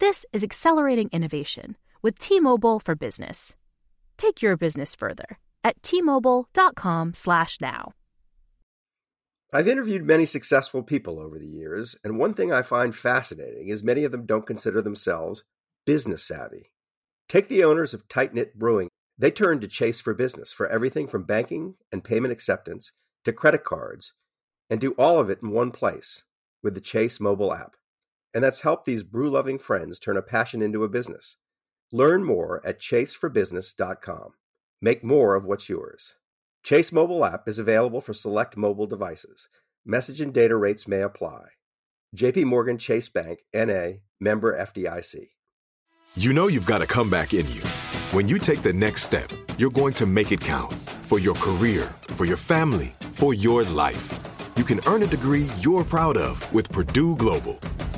This is accelerating innovation with T-Mobile for Business. Take your business further at t-mobile.com/now. I've interviewed many successful people over the years, and one thing I find fascinating is many of them don't consider themselves business savvy. Take the owners of Tight Knit Brewing. They turned to Chase for business for everything from banking and payment acceptance to credit cards, and do all of it in one place with the Chase mobile app. And that's helped these brew loving friends turn a passion into a business. Learn more at chaseforbusiness.com. Make more of what's yours. Chase mobile app is available for select mobile devices. Message and data rates may apply. JP Morgan Chase Bank NA member FDIC. You know you've got a comeback in you. When you take the next step, you're going to make it count for your career, for your family, for your life. You can earn a degree you're proud of with Purdue Global.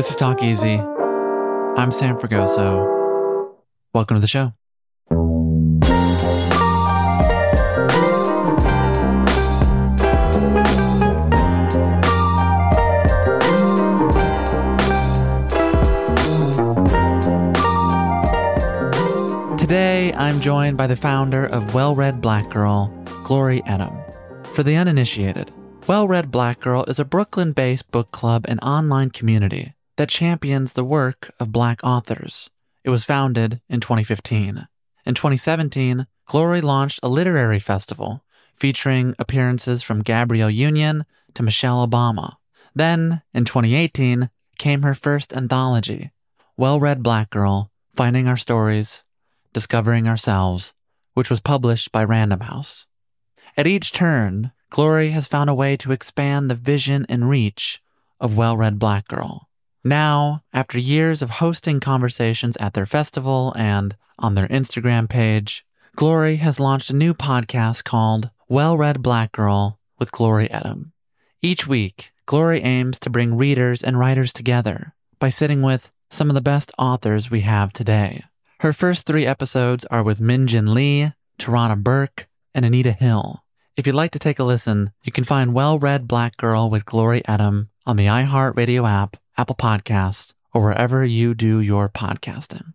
This is Talk Easy. I'm Sam Fragoso. Welcome to the show. Today, I'm joined by the founder of Well Read Black Girl, Glory Edim. For the uninitiated, Well Read Black Girl is a Brooklyn based book club and online community that champions the work of Black authors. It was founded in 2015. In 2017, Glory launched a literary festival featuring appearances from Gabrielle Union to Michelle Obama. Then, in 2018, came her first anthology, Well Read Black Girl Finding Our Stories, Discovering Ourselves, which was published by Random House. At each turn, Glory has found a way to expand the vision and reach of Well Read Black Girl. Now, after years of hosting conversations at their festival and on their Instagram page, Glory has launched a new podcast called Well Read Black Girl with Glory Edim. Each week, Glory aims to bring readers and writers together by sitting with some of the best authors we have today. Her first three episodes are with Min Jin Lee, Tarana Burke, and Anita Hill. If you'd like to take a listen, you can find Well Read Black Girl with Glory Edim on the iHeartRadio app Apple Podcasts, or wherever you do your podcasting.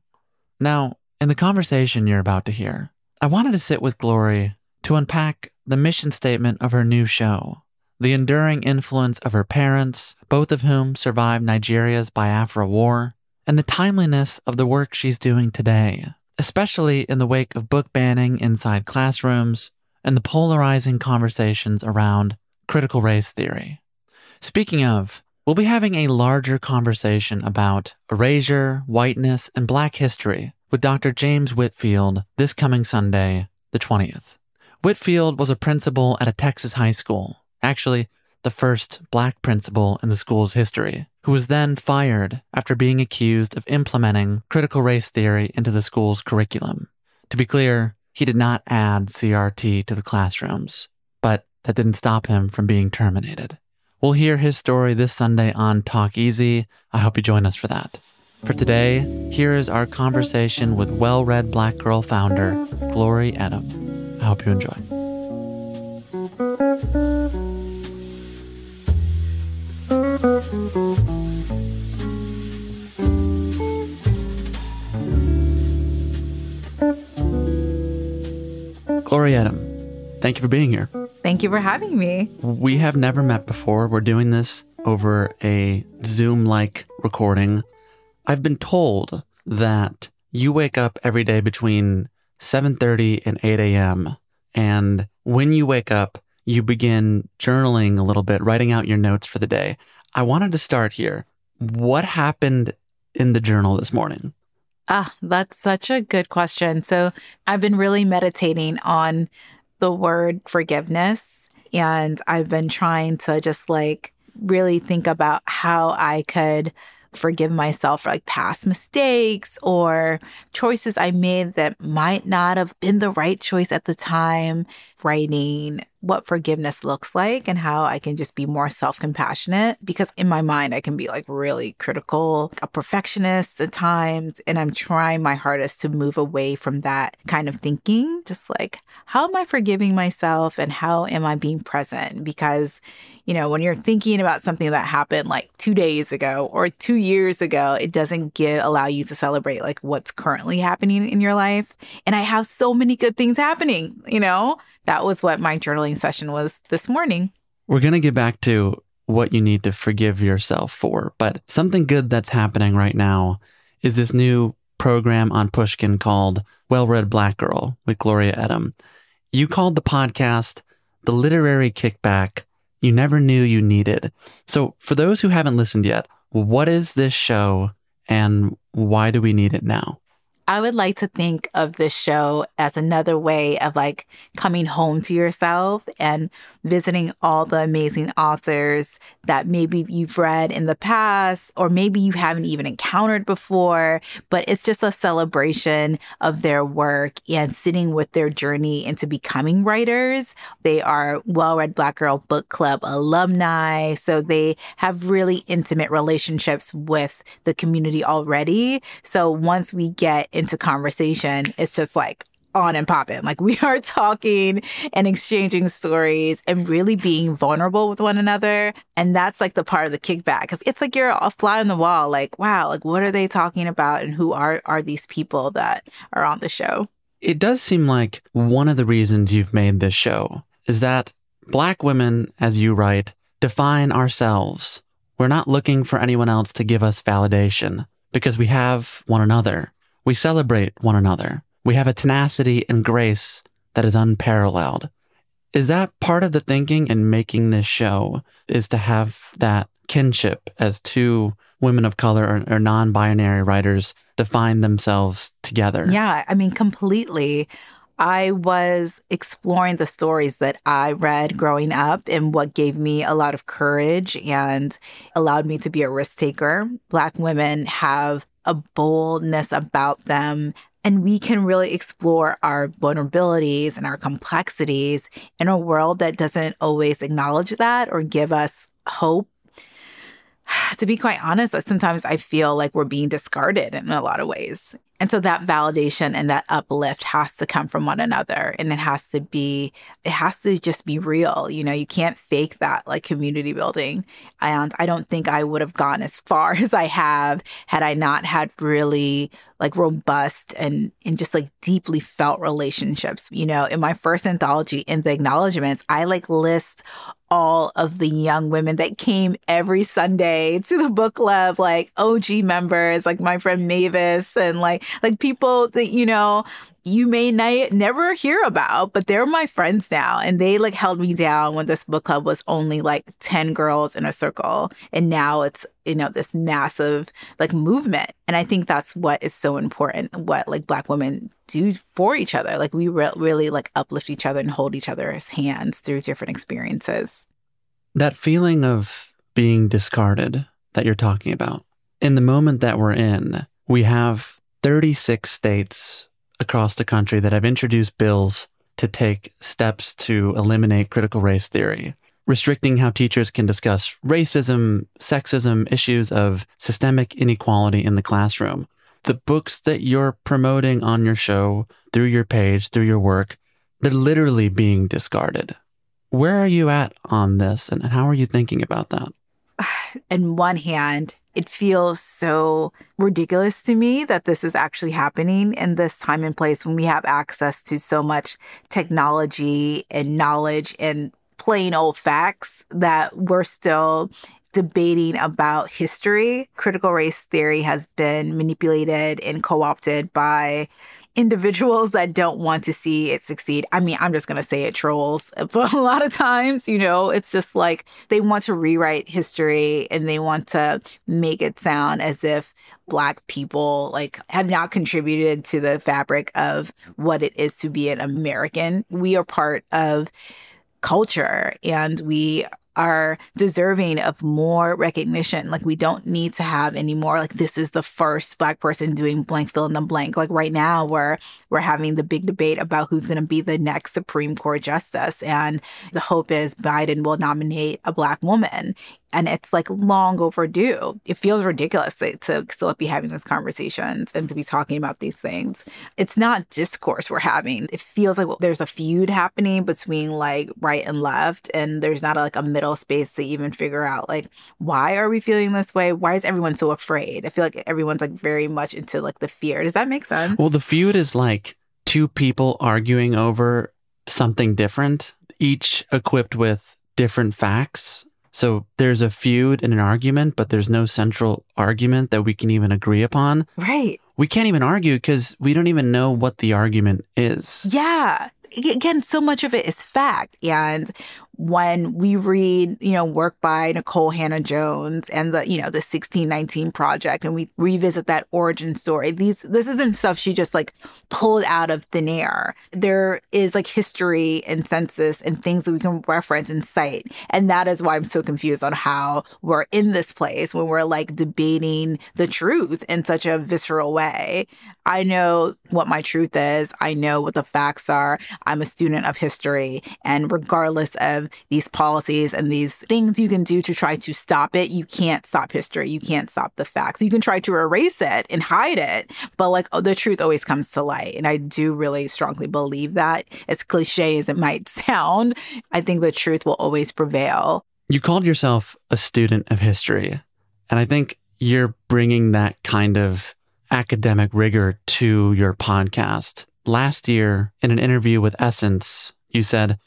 Now, in the conversation you're about to hear, I wanted to sit with Glory to unpack the mission statement of her new show, the enduring influence of her parents, both of whom survived Nigeria's Biafra War, and the timeliness of the work she's doing today, especially in the wake of book banning inside classrooms and the polarizing conversations around critical race theory. Speaking of, We'll be having a larger conversation about erasure, whiteness, and black history with Dr. James Whitfield this coming Sunday, the 20th. Whitfield was a principal at a Texas high school, actually, the first black principal in the school's history, who was then fired after being accused of implementing critical race theory into the school's curriculum. To be clear, he did not add CRT to the classrooms, but that didn't stop him from being terminated. We'll hear his story this Sunday on Talk Easy. I hope you join us for that. For today, here is our conversation with well read Black Girl founder, Glory Edim. I hope you enjoy. Glory Edim, thank you for being here. Thank you for having me. We have never met before. We're doing this over a Zoom like recording. I've been told that you wake up every day between 7:30 and 8 a.m. and when you wake up, you begin journaling a little bit, writing out your notes for the day. I wanted to start here. What happened in the journal this morning? Ah, that's such a good question. So, I've been really meditating on the word forgiveness and I've been trying to just like really think about how I could forgive myself for like past mistakes or choices I made that might not have been the right choice at the time, writing what forgiveness looks like and how I can just be more self compassionate. Because in my mind, I can be like really critical, a perfectionist at times. And I'm trying my hardest to move away from that kind of thinking. Just like, how am I forgiving myself and how am I being present? Because, you know, when you're thinking about something that happened like two days ago or two years ago, it doesn't give, allow you to celebrate like what's currently happening in your life. And I have so many good things happening, you know? That was what my journaling session was this morning. We're going to get back to what you need to forgive yourself for, but something good that's happening right now is this new program on Pushkin called Well Read Black Girl with Glory Edim. You called the podcast The Literary Kickback You Never Knew You Needed. So, for those who haven't listened yet, what is this show and why do we need it now? I would like to think of this show as another way of like coming home to yourself and visiting all the amazing authors that maybe you've read in the past or maybe you haven't even encountered before, but it's just a celebration of their work and sitting with their journey into becoming writers. They are Well Read Black Girl Book Club alumni, so they have really intimate relationships with the community already. So once we get into conversation, it's just like on and popping. Like we are talking and exchanging stories and really being vulnerable with one another. And that's like the part of the kickback because it's like you're a fly on the wall. Like, wow, like what are they talking about and who are are these people that are on the show? It does seem like one of the reasons you've made this show is that black women, as you write, define ourselves. We're not looking for anyone else to give us validation because we have one another. We celebrate one another. We have a tenacity and grace that is unparalleled. Is that part of the thinking in making this show is to have that kinship as two women of color or, or non binary writers define themselves together? Yeah, I mean, completely. I was exploring the stories that I read growing up and what gave me a lot of courage and allowed me to be a risk taker. Black women have a boldness about them and we can really explore our vulnerabilities and our complexities in a world that doesn't always acknowledge that or give us hope. To be quite honest, sometimes I feel like we're being discarded in a lot of ways. And so that validation and that uplift has to come from one another and it has to be, it has to just be real. You know, you can't fake that like community building. And I don't think I would have gone as far as I have had I not had really like robust and and just like deeply felt relationships. You know, in my first anthology in the acknowledgments, I like list all of the young women that came every Sunday to the book club, like OG members, like my friend Mavis, and like like people that you know you may na- never hear about, but they're my friends now. And they like held me down when this book club was only like 10 girls in a circle. And now it's, you know, this massive like movement. And I think that's what is so important, what like Black women do for each other. Like we re- really like uplift each other and hold each other's hands through different experiences. That feeling of being discarded that you're talking about, in the moment that we're in, we have 36 states across the country that have introduced bills to take steps to eliminate critical race theory, restricting how teachers can discuss racism, sexism, issues of systemic inequality in the classroom. The books that you're promoting on your show, through your page, through your work, they're literally being discarded. Where are you at on this and how are you thinking about that? In one hand, it feels so ridiculous to me that this is actually happening in this time and place when we have access to so much technology and knowledge and plain old facts that we're still debating about history. Critical race theory has been manipulated and co opted by individuals that don't want to see it succeed. I mean, I'm just going to say it trolls, but a lot of times, you know, it's just like they want to rewrite history and they want to make it sound as if black people like have not contributed to the fabric of what it is to be an American. We are part of culture and we are deserving of more recognition. Like we don't need to have any more like this is the first black person doing blank fill in the blank. Like right now we're we're having the big debate about who's gonna be the next Supreme Court justice. And the hope is Biden will nominate a black woman and it's like long overdue. It feels ridiculous to, still be having these conversations and to be talking about these things. It's not discourse we're having. It feels like there's a feud happening between like right and left, and there's not a, like a middle space to even figure out like why are we feeling this way? Why is everyone so afraid? I feel like everyone's like very much into like the fear. Does that make sense? Well, the feud is like two people arguing over something different, each equipped with different facts so there's a feud and an argument, but there's no central argument that we can even agree upon. Right. We can't even argue because we don't even know what the argument is. Yeah. Again, so much of it is fact. And when we read, you know, work by Nikole Hannah-Jones and the, you know, the 1619 project and we revisit that origin story, these this isn't stuff she just like pulled out of thin air. There is like history and census and things that we can reference and cite. And that is why I'm so confused on how we're in this place when we're like debating the truth in such a visceral way. I know what my truth is. I know what the facts are. I'm a student of history. And regardless of these policies and these things you can do to try to stop it, you can't stop history. You can't stop the facts. You can try to erase it and hide it, but like oh, the truth always comes to light. And I do really strongly believe that, as cliche as it might sound, I think the truth will always prevail. You called yourself a student of history. And I think you're bringing that kind of academic rigor to your podcast. Last year, in an interview with Essence, you said,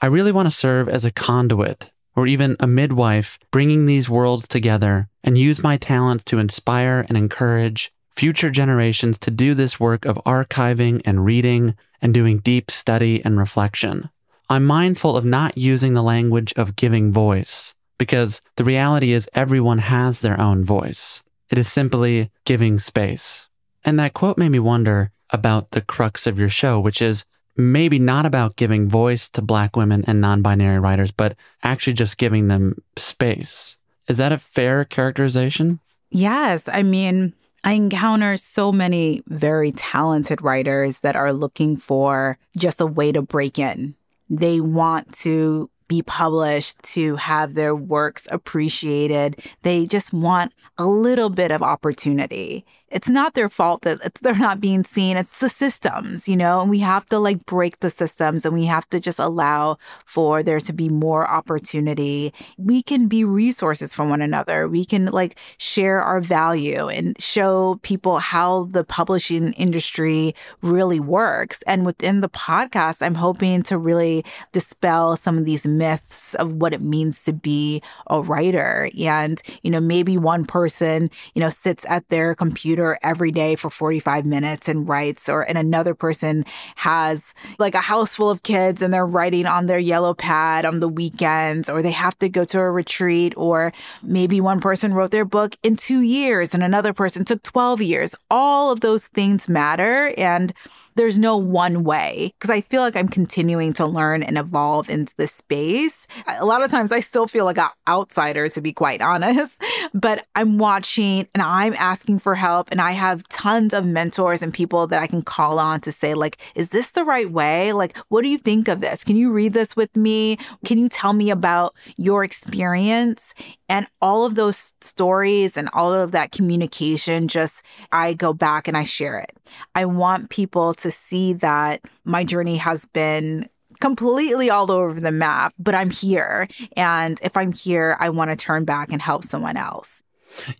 I really want to serve as a conduit or even a midwife, bringing these worlds together and use my talents to inspire and encourage future generations to do this work of archiving and reading and doing deep study and reflection. I'm mindful of not using the language of giving voice because the reality is everyone has their own voice. It is simply giving space. And that quote made me wonder about the crux of your show, which is maybe not about giving voice to Black women and non binary writers, but actually just giving them space. Is that a fair characterization? Yes. I mean, I encounter so many very talented writers that are looking for just a way to break in. They want to be published, to have their works appreciated. They just want a little bit of opportunity it's not their fault that they're not being seen. It's the systems, you know, and we have to like break the systems and we have to just allow for there to be more opportunity. We can be resources for one another. We can like share our value and show people how the publishing industry really works. And within the podcast, I'm hoping to really dispel some of these myths of what it means to be a writer. And, you know, maybe one person, you know, sits at their computer computer every day for 45 minutes and writes or and another person has like a house full of kids and they're writing on their yellow pad on the weekends or they have to go to a retreat or maybe one person wrote their book in 2 years and another person took 12 years. All of those things matter and there's no one way because I feel like I'm continuing to learn and evolve into this space. A lot of times I still feel like an outsider, to be quite honest, but I'm watching and I'm asking for help. And I have tons of mentors and people that I can call on to say, like, is this the right way? Like, what do you think of this? Can you read this with me? Can you tell me about your experience? And all of those stories and all of that communication, just I go back and I share it. I want people to see that my journey has been completely all over the map, but I'm here. And if I'm here, I want to turn back and help someone else.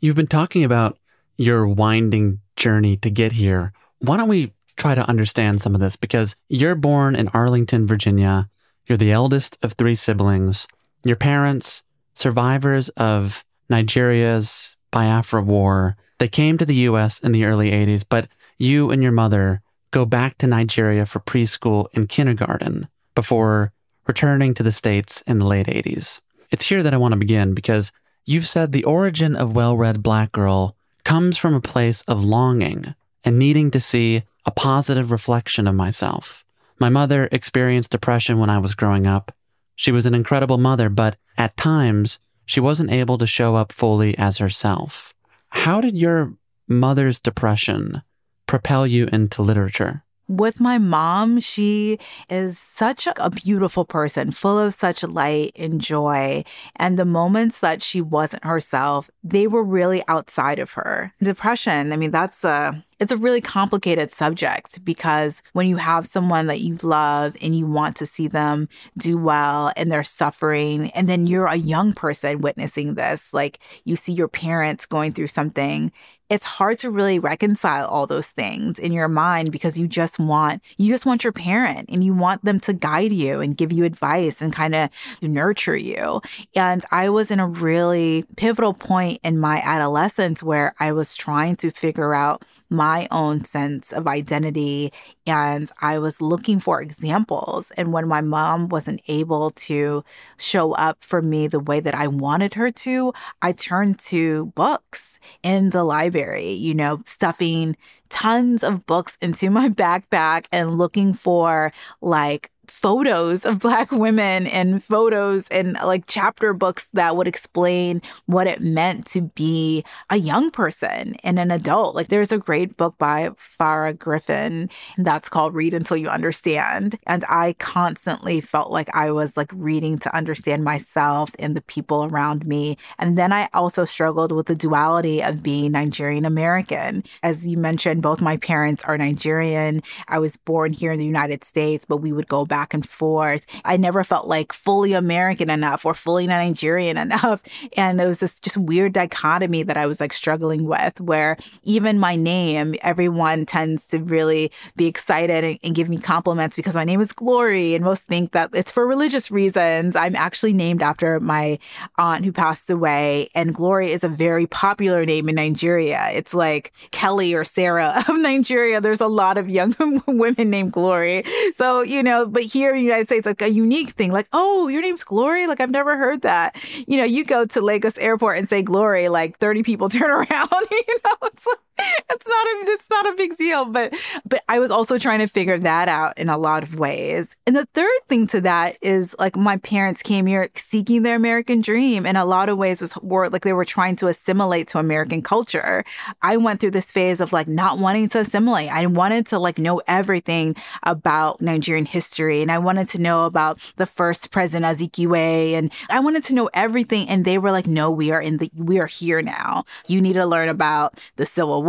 You've been talking about your winding journey to get here. Why don't we try to understand some of this? Because you're born in Arlington, Virginia. You're the eldest of three siblings. Your parents, survivors of Nigeria's Biafra War. They came to the US in the early 80s, but you and your mother go back to Nigeria for preschool and kindergarten before returning to the States in the late 80s. It's here that I want to begin because you've said the origin of Well Read Black Girl comes from a place of longing and needing to see a positive reflection of myself. My mother experienced depression when I was growing up. She was an incredible mother, but at times she wasn't able to show up fully as herself. How did your mother's depression propel you into literature? with my mom, she is such a beautiful person, full of such light and joy. And the moments that she wasn't herself, they were really outside of her. Depression, I mean, that's a it's a really complicated subject because when you have someone that you love and you want to see them do well and they're suffering, and then you're a young person witnessing this, like you see your parents going through something, it's hard to really reconcile all those things in your mind because you just want you just want your parent and you want them to guide you and give you advice and kind of nurture you and i was in a really pivotal point in my adolescence where i was trying to figure out my own sense of identity. And I was looking for examples. And when my mom wasn't able to show up for me the way that I wanted her to, I turned to books in the library, you know, stuffing tons of books into my backpack and looking for like photos of black women and photos and like chapter books that would explain what it meant to be a young person and an adult. Like there's a great book by Farah Griffin that's called Read Until You Understand. And I constantly felt like I was like reading to understand myself and the people around me. And then I also struggled with the duality of being Nigerian American. As you mentioned, both my parents are Nigerian. I was born here in the United States, but we would go back back and forth. I never felt like fully American enough or fully Nigerian enough. And there was this just weird dichotomy that I was like struggling with where even my name, everyone tends to really be excited and, and give me compliments because my name is Glory. And most think that it's for religious reasons. I'm actually named after my aunt who passed away. And Glory is a very popular name in Nigeria. It's like Kelly or Sarah of Nigeria. There's a lot of young women named Glory. So, you know, but here in the United States, like a unique thing, like, oh, your name's Glory? Like, I've never heard that. You know, you go to Lagos Airport and say Glory, like 30 people turn around, you know, it's like, it's not a it's not a big deal but but i was also trying to figure that out in a lot of ways. And the third thing to that is like my parents came here seeking their american dream. In a lot of ways was were like they were trying to assimilate to american culture. I went through this phase of like not wanting to assimilate. I wanted to like know everything about nigerian history and i wanted to know about the first president azikiwe and i wanted to know everything and they were like no we are in the we are here now. You need to learn about the civil War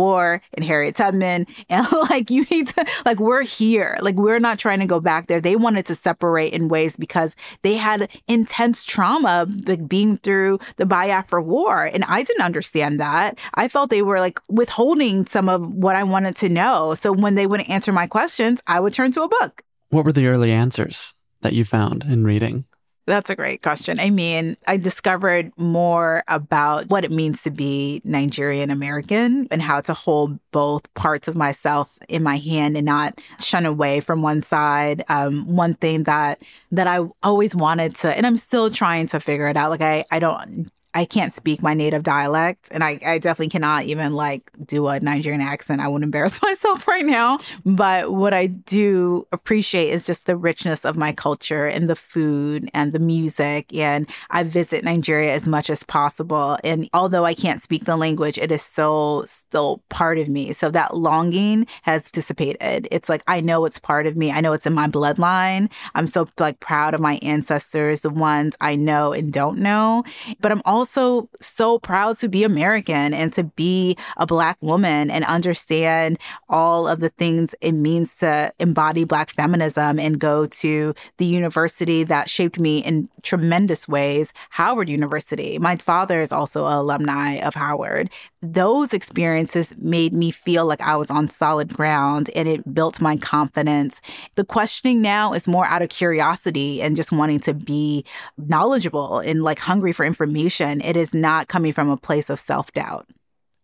and Harriet Tubman. And like, you need to, like, we're here. Like, we're not trying to go back there. They wanted to separate in ways because they had intense trauma like, being through the Biafra War. And I didn't understand that. I felt they were like withholding some of what I wanted to know. So when they wouldn't answer my questions, I would turn to a book. What were the early answers that you found in reading? That's a great question. I mean, I discovered more about what it means to be Nigerian American and how to hold both parts of myself in my hand and not shun away from one side. Um, one thing that that I always wanted to, and I'm still trying to figure it out. Like I, I don't I can't speak my native dialect, and I, I definitely cannot even like do a Nigerian accent. I would embarrass myself right now. But what I do appreciate is just the richness of my culture and the food and the music. And I visit Nigeria as much as possible. And although I can't speak the language, it is so still part of me. So that longing has dissipated. It's like I know it's part of me. I know it's in my bloodline. I'm so like proud of my ancestors, the ones I know and don't know. But I'm also also so proud to be American and to be a Black woman and understand all of the things it means to embody Black feminism and go to the university that shaped me in tremendous ways, Howard University. My father is also an alumni of Howard. Those experiences made me feel like I was on solid ground and it built my confidence. The questioning now is more out of curiosity and just wanting to be knowledgeable and like hungry for information It is not coming from a place of self doubt.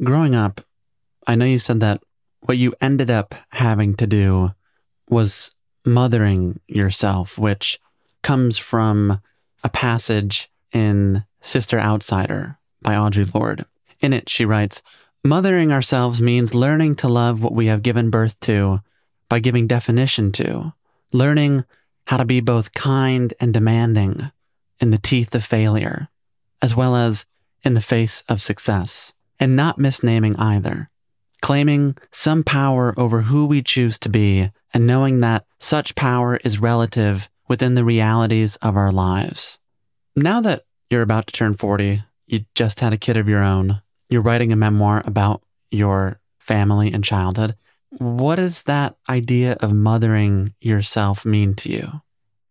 Growing up, I know you said that what you ended up having to do was mothering yourself, which comes from a passage in Sister Outsider by Audre Lorde. In it, she writes Mothering ourselves means learning to love what we have given birth to by giving definition to, learning how to be both kind and demanding in the teeth of failure, as well as in the face of success, and not misnaming either, claiming some power over who we choose to be, and knowing that such power is relative within the realities of our lives. Now that you're about to turn 40, you just had a kid of your own, you're writing a memoir about your family and childhood. What does that idea of mothering yourself mean to you?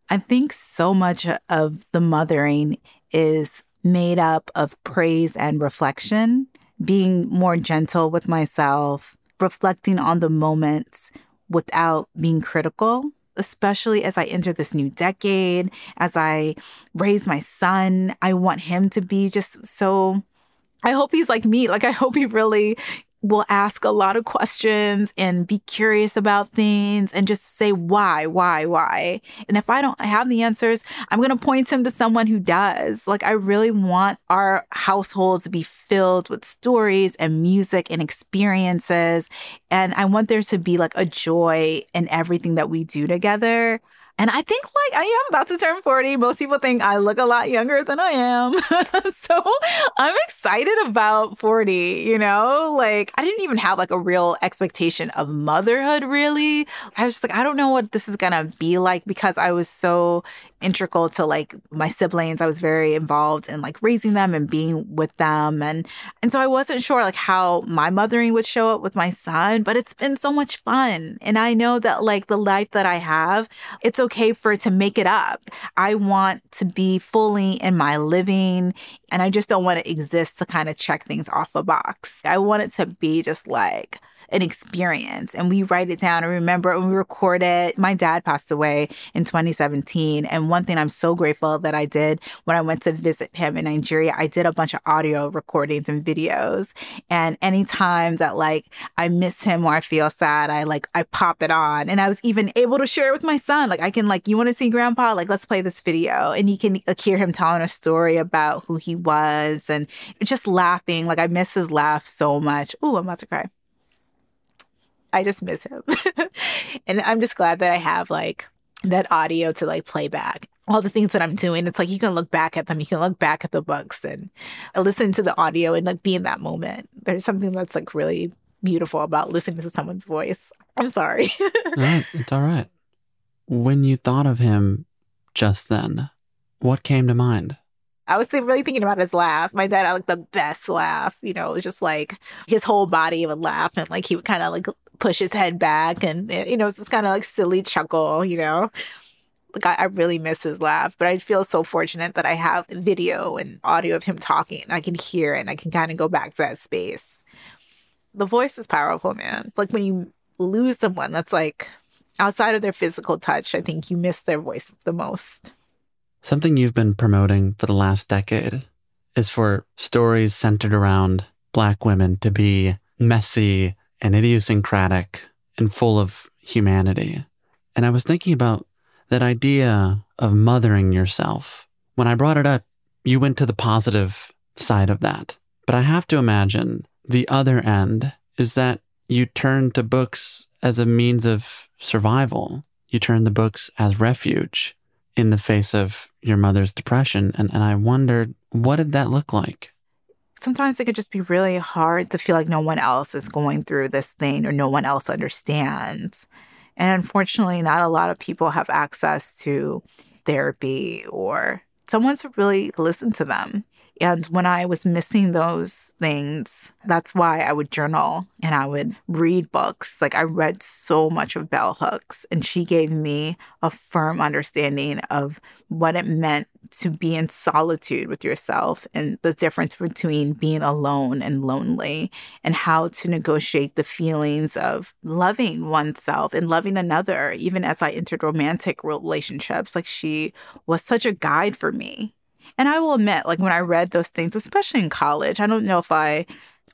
I think so much of the mothering is made up of praise and reflection, being more gentle with myself, reflecting on the moments without being critical, especially as I enter this new decade, as I raise my son. I want him to be just so I hope he's like me. Like, I hope he really will ask a lot of questions and be curious about things and just say why, why, why. And if I don't have the answers, I'm going to point him to someone who does. Like, I really want our households to be filled with stories and music and experiences. And I want there to be like a joy in everything that we do together. And I think like I am about to turn 40. Most people think I look a lot younger than I am. so I'm excited about 40, you know? Like I didn't even have like a real expectation of motherhood really. I was just like I don't know what this is going to be like because I was so integral to like my siblings. I was very involved in like raising them and being with them and and so I wasn't sure like how my mothering would show up with my son, but it's been so much fun. And I know that like the life that I have, it's okay for it to make it up. I want to be fully in my living and I just don't want to exist to kind of check things off a box. I want it to be just like an experience and we write it down. and remember and we record it, my dad passed away in 2017. And one thing I'm so grateful that I did when I went to visit him in Nigeria, I did a bunch of audio recordings and videos. And anytime that like I miss him or I feel sad, I like I pop it on. And I was even able to share it with my son. Like I can like, you want to see grandpa? Like let's play this video. And you can like, hear him telling a story about who he was and just laughing. Like I miss his laugh so much. Oh, I'm about to cry. I just miss him. and I'm just glad that I have like that audio to like play back. All the things that I'm doing, it's like you can look back at them, you can look back at the books and listen to the audio and like be in that moment. There's something that's like really beautiful about listening to someone's voice. I'm sorry. right, it's all right. When you thought of him just then, what came to mind? I was really thinking about his laugh. My dad had like the best laugh. You know, it was just like his whole body would laugh and like he would kind of like push his head back and eh, you know it's this kind of like silly chuckle you know? Like I, I, really miss his laugh but i feel so fortunate that i have video and audio of him talking i can hear it and i can kind of go back to that space. The voice is powerful man. Like when you lose someone that's like outside of their physical touch i think you miss their voice the most. Something you've been promoting for the last decade is for stories centered around black women to be messy and idiosyncratic and full of humanity. And I was thinking about that idea of mothering yourself. When I brought it up, you went to the positive side of that. But I have to imagine the other end is that you turn to books as a means of survival. You turn to books as refuge in the face of your mother's depression. And, and I wondered, what did that look like? Sometimes it could just be really hard to feel like no one else is mm-hmm. going through this thing or no one else understands. And unfortunately, not a lot of people have access to therapy or someone to really listen to them. And when I was missing those things, that's why I would journal and I would read books. Like I read so much of Bell Hooks, and she gave me a firm understanding of what it meant to be in solitude with yourself and the difference between being alone and lonely and how to negotiate the feelings of loving oneself and loving another even as I entered romantic relationships like she was such a guide for me. And I will admit, like when I read those things, especially in college, I don't know if I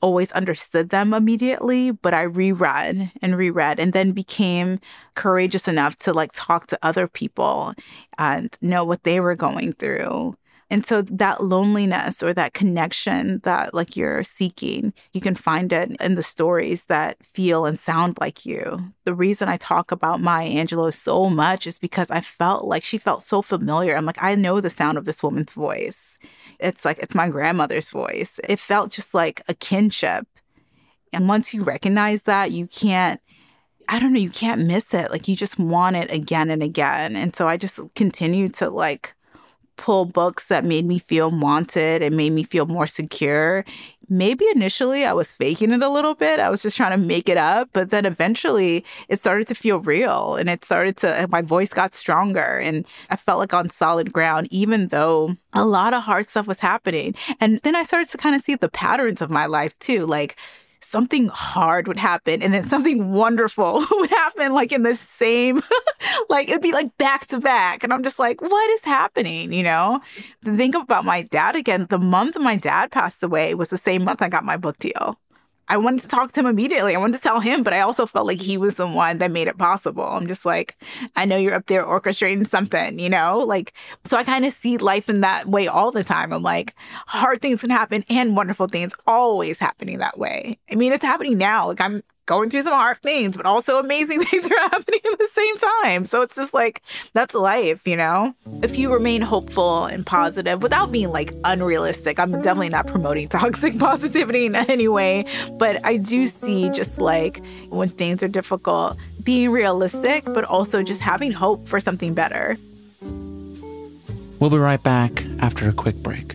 always understood them immediately, but I reread and reread and then became courageous enough to like talk to other people and know what they were going through. And so that loneliness or that connection that like you're seeking, you can find it in the stories that feel and sound like you. The reason I talk about Maya Angelou so much is because I felt like she felt so familiar. I'm like, I know the sound of this woman's voice. It's like it's my grandmother's voice. It felt just like a kinship. And once you recognize that, you can't I don't know, you can't miss it. Like you just want it again and again. And so I just continue to like pull books that made me feel wanted and made me feel more secure. Maybe initially I was faking it a little bit. I was just trying to make it up, but then eventually it started to feel real and it started to, my voice got stronger and I felt like on solid ground, even though a lot of hard stuff was happening. And then I started to kind of see the patterns of my life too. Like, something hard would happen and then something wonderful would happen like in the same like it'd be like back to back and i'm just like what is happening? You know? Think about my dad again. The month my dad passed away was the same month i got my book deal I wanted to talk to him immediately. I wanted to tell him, but I also felt like he was the one that made it possible. I'm just like, I know you're up there orchestrating something, you know? Like, so I kind of see life in that way all the time. I'm like, hard things can happen and wonderful things always happening that way. I mean, it's happening now. Like, I'm going through some hard things, but also amazing things are happening at the same time. So it's just like, that's life, you know? If you remain hopeful and positive without being like unrealistic, I'm definitely not promoting toxic positivity in any way, but I do see just like when things are difficult, being realistic, but also just having hope for something better. We'll be right back after a quick break.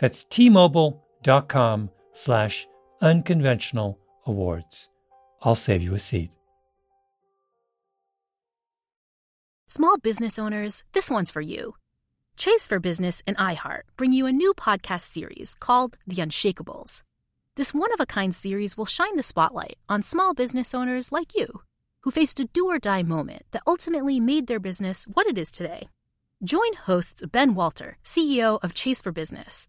that's tmobile.com slash unconventional awards. I'll save you a seat. Small business owners, this one's for you. Chase for Business and iHeart bring you a new podcast series called The Unshakables. This one of a kind series will shine the spotlight on small business owners like you who faced a do or die moment that ultimately made their business what it is today. Join hosts Ben Walter, CEO of Chase for Business,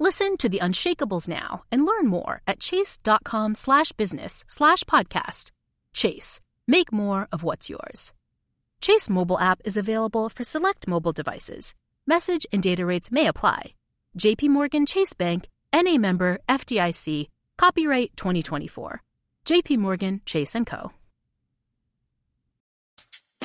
Listen to the Unshakables now and learn more at chase.com slash business slash podcast. Chase, make more of what's yours. Chase mobile app is available for select mobile devices. Message and data rates may apply. JPMorgan Chase Bank, NA member FDIC, copyright 2024. JPMorgan Chase & Co.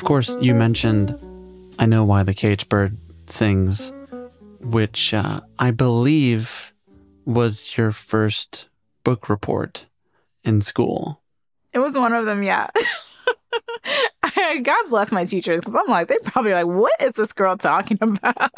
Of course, you mentioned I Know Why the Cage Bird Sings, which uh, I believe was your first book report in school. It was one of them, yeah. God bless my teachers because I'm like, they're probably like, what is this girl talking about?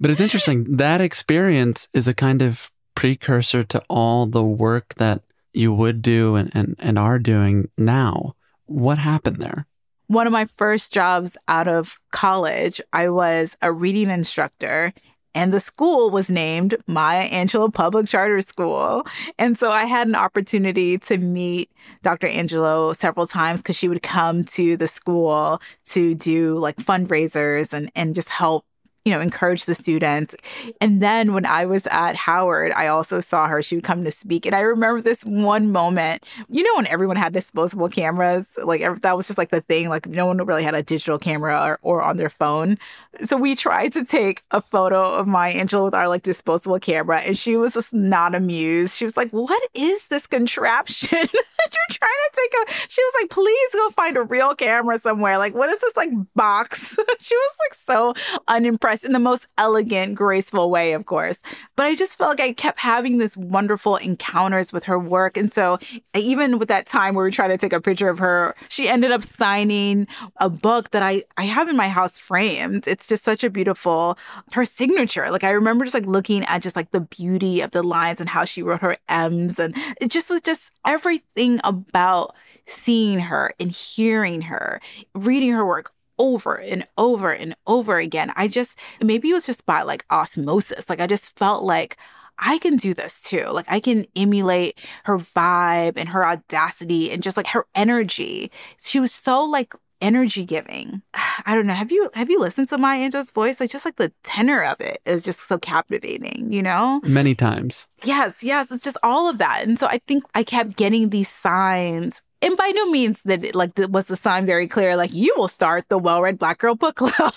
but it's interesting. That experience is a kind of precursor to all the work that you would do and, and, and are doing now. What happened there? One of my first jobs out of college, I was a reading instructor and the school was named Maya Angelou Public Charter School. And so I had an opportunity to meet Dr. Angelou several times because she would come to the school to do like fundraisers and, and just help you know, encourage the students. And then when I was at Howard, I also saw her. She would come to speak. And I remember this one moment, you know, when everyone had disposable cameras, like that was just like the thing, like no one really had a digital camera or, or on their phone. So we tried to take a photo of Maya Angelou with our like disposable camera. And she was just not amused. She was like, What is this contraption that you're trying to take a? She was like, Please go find a real camera somewhere. Like, what is this like box? she was like so unimpressed in the most elegant, graceful way, of course. But I just felt like I kept having this wonderful encounters with her work. And so even with that time where we tried to take a picture of her, she ended up signing a book that I, I have in my house framed. It's just such a beautiful, her signature. Like I remember just like looking at just like the beauty of the lines and how she wrote her M's. And it just was just everything about seeing her and hearing her, reading her work over and over and over again. I just, maybe it was just by like osmosis. Like I just felt like, I can do this too. Like I can emulate her vibe and her audacity and just like her energy. She was so like energy giving. I don't know. Have you have you listened to Maya Angelou's voice? Like just like the tenor of it is just so captivating, you know? Many times. Yes, yes. It's just all of that. And so I think I kept getting these signs and by no means that it, like was the sign very clear like you will start the well-read black girl book club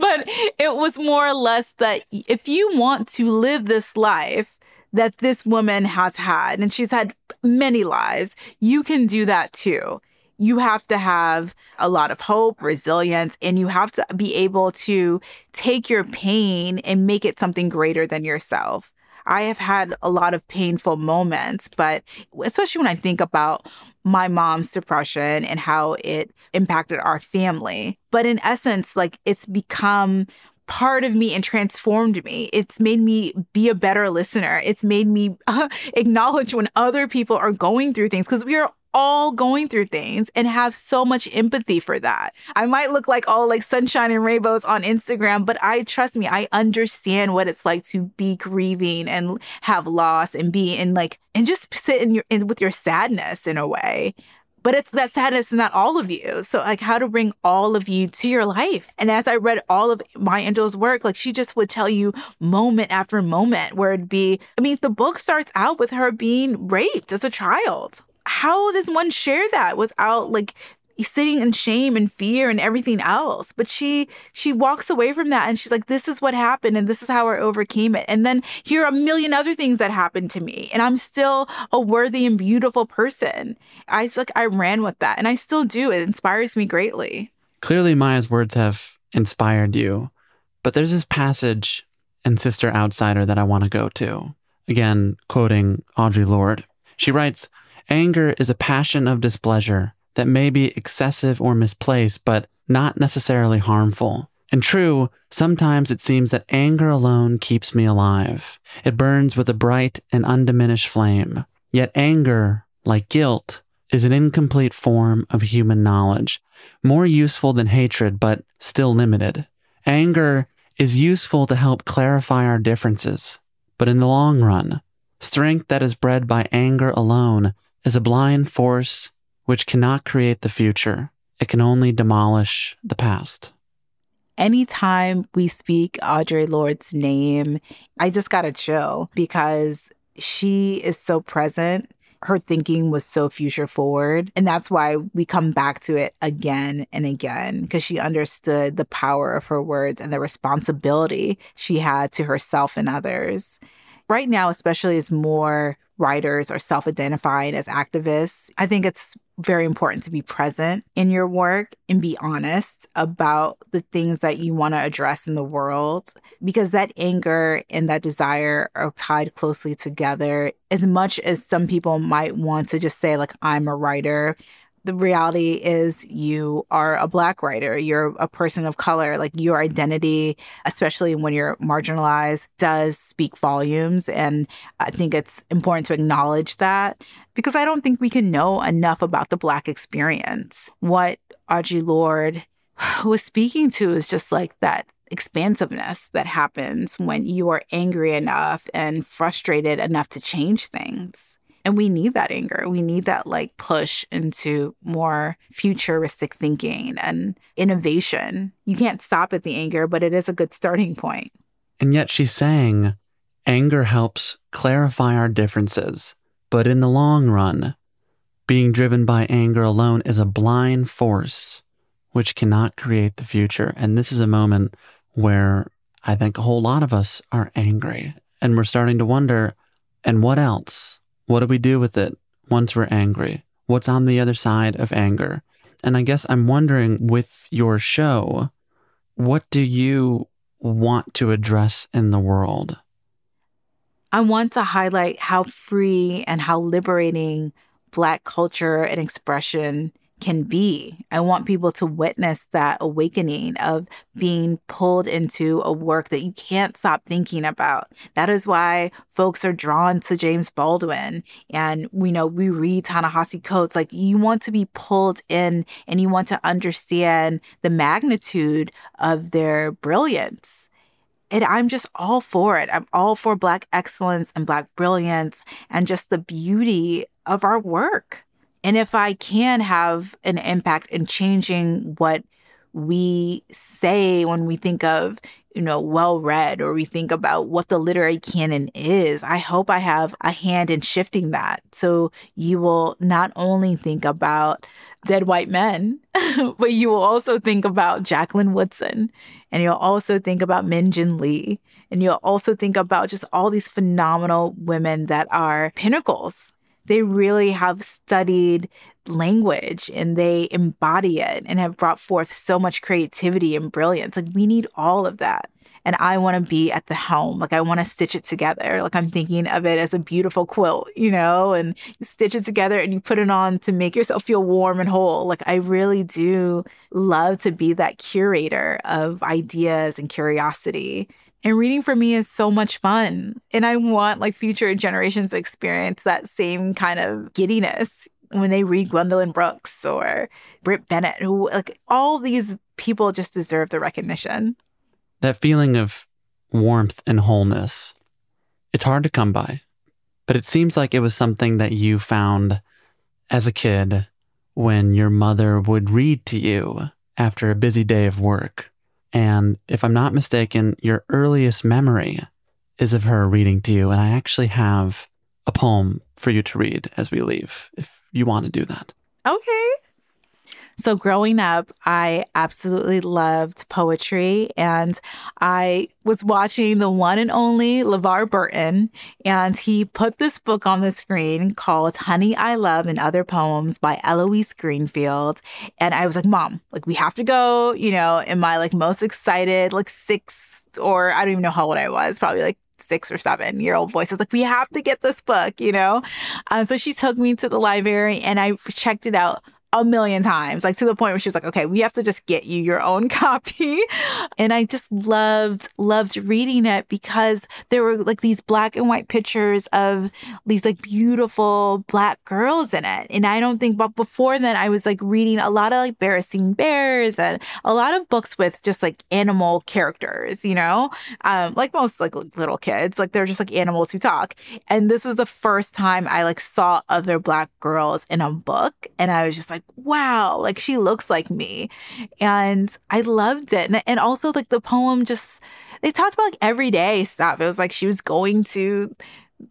but it was more or less that if you want to live this life that this woman has had and she's had many lives you can do that too you have to have a lot of hope, resilience, and you have to be able to take your pain and make it something greater than yourself. I have had a lot of painful moments, but especially when I think about my mom's depression and how it impacted our family. But in essence, like it's become part of me and transformed me. It's made me be a better listener. It's made me uh, acknowledge when other people are going through things because we are all going through things and have so much empathy for that. I might look like all like sunshine and rainbows on Instagram, but I trust me, I understand what it's like to be grieving and have loss and be in like and just sit in your in with your sadness in a way. But it's that sadness is not all of you. So like how to bring all of you to your life. And as I read all of Maya Angelou's work, like she just would tell you moment after moment where it'd be, I mean, the book starts out with her being raped as a child how does one share that without like sitting in shame and fear and everything else? But she she walks away from that and she's like this is what happened and this is how i overcame it. And then here are a million other things that happened to me and i'm still a worthy and beautiful person. I like i ran with that and i still do. It inspires me greatly. Clearly maya's words have inspired you but there's this passage in sister outsider that i want to go to. Again quoting audre lorde. She writes Anger is a passion of displeasure that may be excessive or misplaced, but not necessarily harmful. And true, sometimes it seems that anger alone keeps me alive. It burns with a bright and undiminished flame. Yet anger, like guilt, is an incomplete form of human knowledge, more useful than hatred, but still limited. Anger is useful to help clarify our differences, but in the long run, strength that is bred by anger alone is a blind force which cannot create the future. It can only demolish the past. Anytime we speak Audre Lorde's name, I just got a chill because she is so present her thinking was so future forward. And that's why we come back to it again and again, because she understood the power of her words and the responsibility she had to herself and others. Right now, especially as more writers are self identifying as activists, I think it's very important to be present in your work and be honest about the things that you want to address in the world because that anger and that desire are tied closely together. As much as some people might want to just say like I'm a writer the reality is you are a black writer. You're a person of color. Like your mm-hmm. identity especially when you're marginalized does speak volumes. And i think it's important to acknowledge that because i don't think we can know enough about the black experience. What audre lorde was speaking to is just like that expansiveness that happens when you are angry enough and frustrated enough to change things and we need that anger. We need that like push into more futuristic thinking and innovation. You can't stop at the anger, but it is a good starting point. And yet she's saying anger helps clarify our differences. But in the long run, being driven by anger alone is a blind force which cannot create the future. And this is a moment where I think a whole lot of us are angry and we're starting to wonder and what else? What do we do with it once we're angry? What's on the other side of anger? And I guess I'm wondering with your show, what do you want to address in the world? I want to highlight how free and how liberating Black culture and expression can be. I want people to witness that awakening of mm. being pulled into a work that you can't stop thinking about. That is why folks are drawn to James Baldwin. And we know we read Ta-Nehisi Coates. Like you want to be pulled in and you want to understand the magnitude of their brilliance. And I'm just all for it. I'm all for Black excellence and Black brilliance and just the beauty of our work. And if I can have an impact in changing what we say when we think of, you know, well read or we think about what the literary canon is, I hope I have a hand in shifting that. So you will not only think about dead white men, but you will also think about Jacqueline Woodson and you'll also think about Min Jin Lee. And you'll also think about just all these phenomenal women that are pinnacles they really have studied language and they embody it and have brought forth so much creativity and brilliance. Like, we need all of that. And I want to be at the helm. Like, I want to stitch it together. Like, I'm thinking of it as a beautiful quilt, you know, and you stitch it together and you put it on to make yourself feel warm and whole. Like, I really do love to be that curator of ideas and curiosity. And reading for me is so much fun. And I want like future generations to experience that same kind of giddiness when they read Gwendolyn Brooks or Brit Bennett, who like all these people just deserve the recognition. That feeling of warmth and wholeness, it's hard to come by, but it seems like it was something that you found as a kid when your mother would read to you after a busy day of work. And if I'm not mistaken, your earliest memory is of her reading to you. And I actually have a poem for you to read as we leave, if you want to do that. Okay. So, growing up, I absolutely loved poetry, and I was watching the one and only LeVar Burton, and he put this book on the screen called Honey, I Love and Other Poems by Eloise Greenfield. And I was like, Mom, like, we have to go, you know, in my like most excited, like six or I don't even know how old I was, probably like six or seven year old voice. I was like, we have to get this book, you know? Uh, so she took me to the library and I checked it out a million times, like to the point where she was like, okay, we have to just get you your own copy. And I just loved, loved reading it because there were like these black and white pictures of these like beautiful black girls in it. And I don't think, but before then, I was like reading a lot of like Berenstain Bears and a lot of books with just like animal characters, you know, um, like most like little kids, like they're just like animals who talk. And this was the first time I like saw other black girls in a book. And I was just like, like, wow, like she looks like me. And I loved it. And, and also, like, the poem just, they talked about like everyday stuff. It was like she was going to,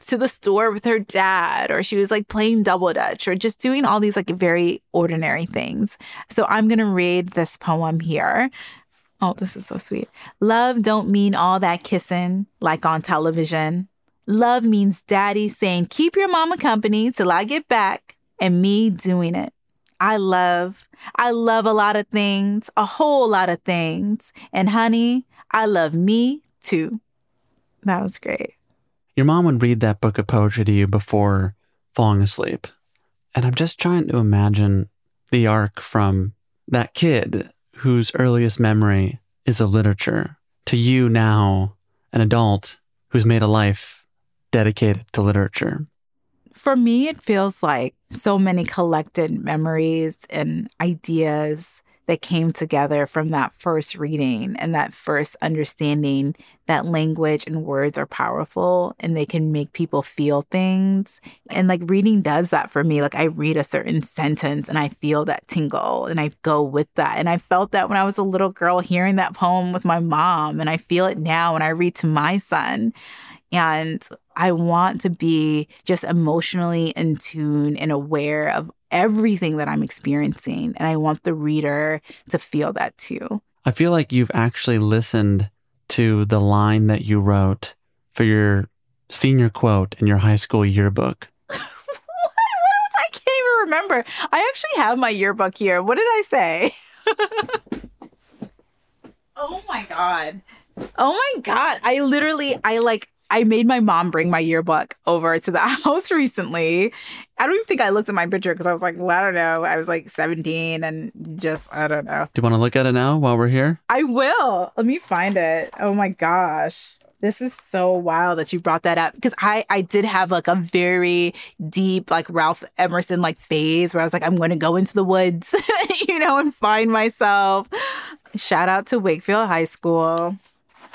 to the store with her dad or she was like playing double dutch or just doing all these like very ordinary things. So I'm going to read this poem here. Oh, this is so sweet. Love don't mean all that kissing like on television. Love means daddy saying, keep your mama company till I get back, and me doing it. I love. I love a lot of things, a whole lot of things. And honey, I love me too. That was great. Your mom would read that book of poetry to you before falling asleep. And I'm just trying to imagine the arc from that kid whose earliest memory is of literature to you now, an adult who's made a life dedicated to literature. For me, it feels like so many collected memories and ideas that came together from that first reading and that first understanding that language and words are powerful and they can make people feel things. And like reading does that for me. Like I read a certain sentence and I feel that tingle and I go with that. And I felt that when I was a little girl hearing that poem with my mom. And I feel it now when I read to my son. And I want to be just emotionally in tune and aware of everything that I'm experiencing. And I want the reader to feel that too. I feel like you've actually listened to the line that you wrote for your senior quote in your high school yearbook. what? was I can't even remember. I actually have my yearbook here. What did I say? oh my god. Oh my god. I literally I like I made my mom bring my yearbook over to the house recently. I don't even think I looked at my picture because I was like, well, I don't know. I was like 17 and just, I don't know. Do you want to look at it now while we're here? I will. Let me find it. Oh my gosh. This is so wild that you brought that up because I I did have like a very deep like Ralph Emerson like phase where I was like I'm going to go into the woods, you know, and find myself. Shout out to Wakefield High School.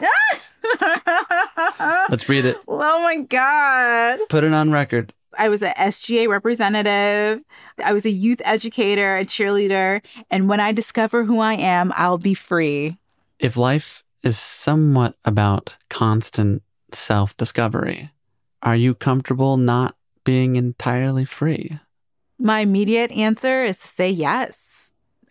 Let's read it. Oh my God. Put it on record. I was a SGA representative. I was a youth educator, a cheerleader. And when I discover who I am, I'll be free. If life is somewhat about constant self discovery, are you comfortable not being entirely free? My immediate answer is to say yes.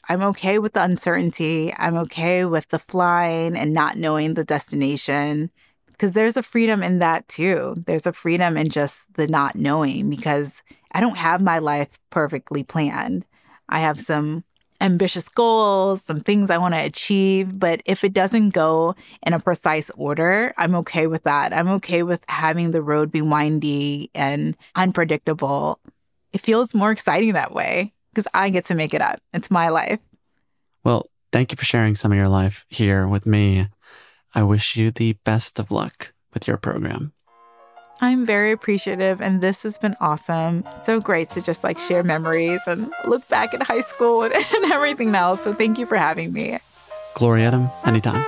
I'm okay with the uncertainty. I'm okay with the flying and not knowing the destination because there's a freedom in that too. There's a freedom in just the not knowing because I don't have my life perfectly planned. I have some ambitious goals, some things I want to achieve, but if it doesn't go in a precise order, I'm okay with that. I'm okay with having the road be windy and unpredictable. It feels more exciting that way because I get to make it up. It's my life. Well, thank you for sharing some of your life here with me. I wish you the best of luck with your program. I'm very appreciative, and this has been awesome. so great to just like share memories and look back at high school and, and everything else. So, thank you for having me. Glory Edim, anytime.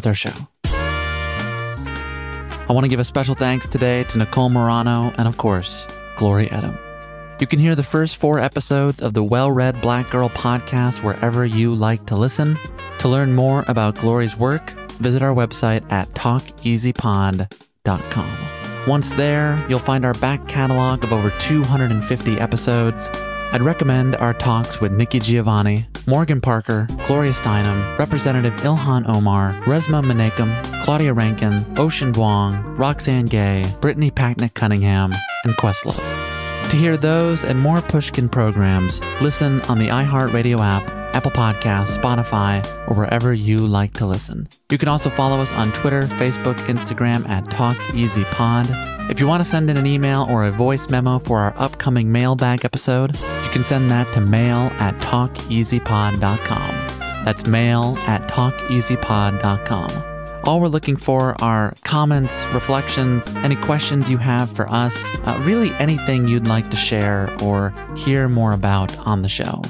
That's our show. I want to give a special thanks today to Nicole Morano and, of course, Glory Edim. You can hear the first four episodes of the Well Read Black Girl podcast wherever you like to listen. To learn more about Glory's work, visit our website at talkeasypod.com. Once there, you'll find our back catalog of over 250 episodes, I'd recommend our talks with Nikki Giovanni, Morgan Parker, Gloria Steinem, Representative Ilhan Omar, Resmaa Menakem, Claudia Rankine, Ocean Vuong, Roxane Gay, Brittany Packnett Cunningham, and Questlove. To hear those and more Pushkin programs, listen on the iHeartRadio app, Apple Podcasts, Spotify, or wherever you like to listen. You can also follow us on Twitter, Facebook, Instagram at TalkEasyPod. If you want to send in an email or a voice memo for our upcoming mailbag episode, you can send that to mail at talkeasypod.com. That's mail at talkeasypod.com. All we're looking for are comments, reflections, any questions you have for us, uh, really anything you'd like to share or hear more about on the show.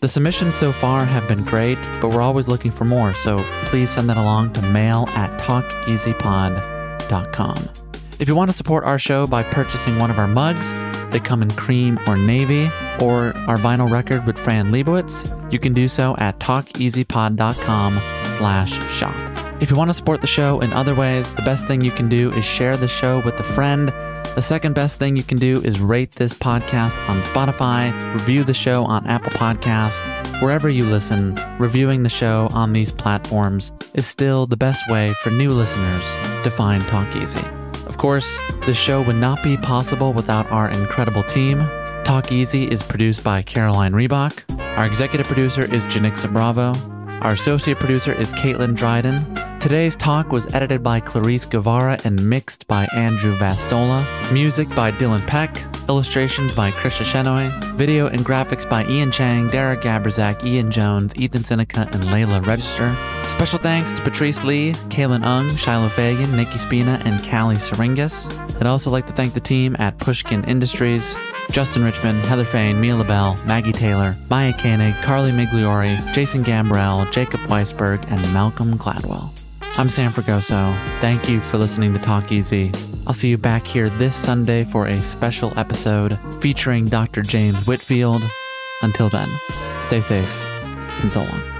The submissions so far have been great, but we're always looking for more, so please send that along to mail at talkeasypod.com. If you want to support our show by purchasing one of our mugs, they come in cream or navy, or our vinyl record with Fran Lebowitz, you can do so at talkeasypod.com slash shop. If you want to support the show in other ways, the best thing you can do is share the show with a friend. The second best thing you can do is rate this podcast on Spotify, review the show on Apple Podcasts, wherever you listen. Reviewing the show on these platforms is still the best way for new listeners to find Talk Easy. Of course, this show would not be possible without our incredible team. Talk Easy is produced by Caroline Reebok. Our executive producer is Janicza Bravo. Our associate producer is Caitlin Dryden. Today's talk was edited by Clarice Guevara and mixed by Andrew Vastola. Music by Dylan Peck. Illustrations by Krisha Shenoy. Video and graphics by Ian Chang, Derek Gabrizak, Ian Jones, Ethan Seneca, and Layla Register. Special thanks to Patrice Lee, Kaylin Ung, Shiloh Fagan, Nikki Spina, and Callie Syringas. I'd also like to thank the team at Pushkin Industries. Justin Richmond, Heather Fain, Mia LaBelle, Maggie Taylor, Maya Koenig, Carly Migliori, Jason Gambrell, Jacob Weisberg, and Malcolm Gladwell. I'm Sam Fragoso. Thank you for listening to Talk Easy. I'll see you back here this Sunday for a special episode featuring Dr. James Whitfield. Until then, stay safe and so long.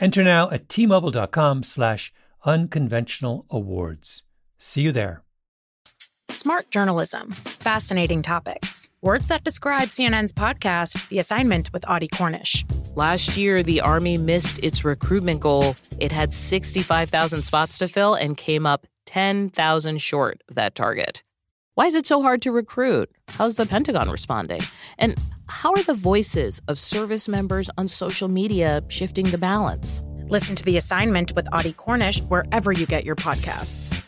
Enter now at tmobile.com slash unconventional awards. See you there. Smart journalism, fascinating topics, words that describe CNN's podcast, The Assignment with Audie Cornish. Last year, the Army missed its recruitment goal. It had 65,000 spots to fill and came up 10,000 short of that target. Why is it so hard to recruit? How's the Pentagon responding? And how are the voices of service members on social media shifting the balance? Listen to The Assignment with Audie Cornish wherever you get your podcasts.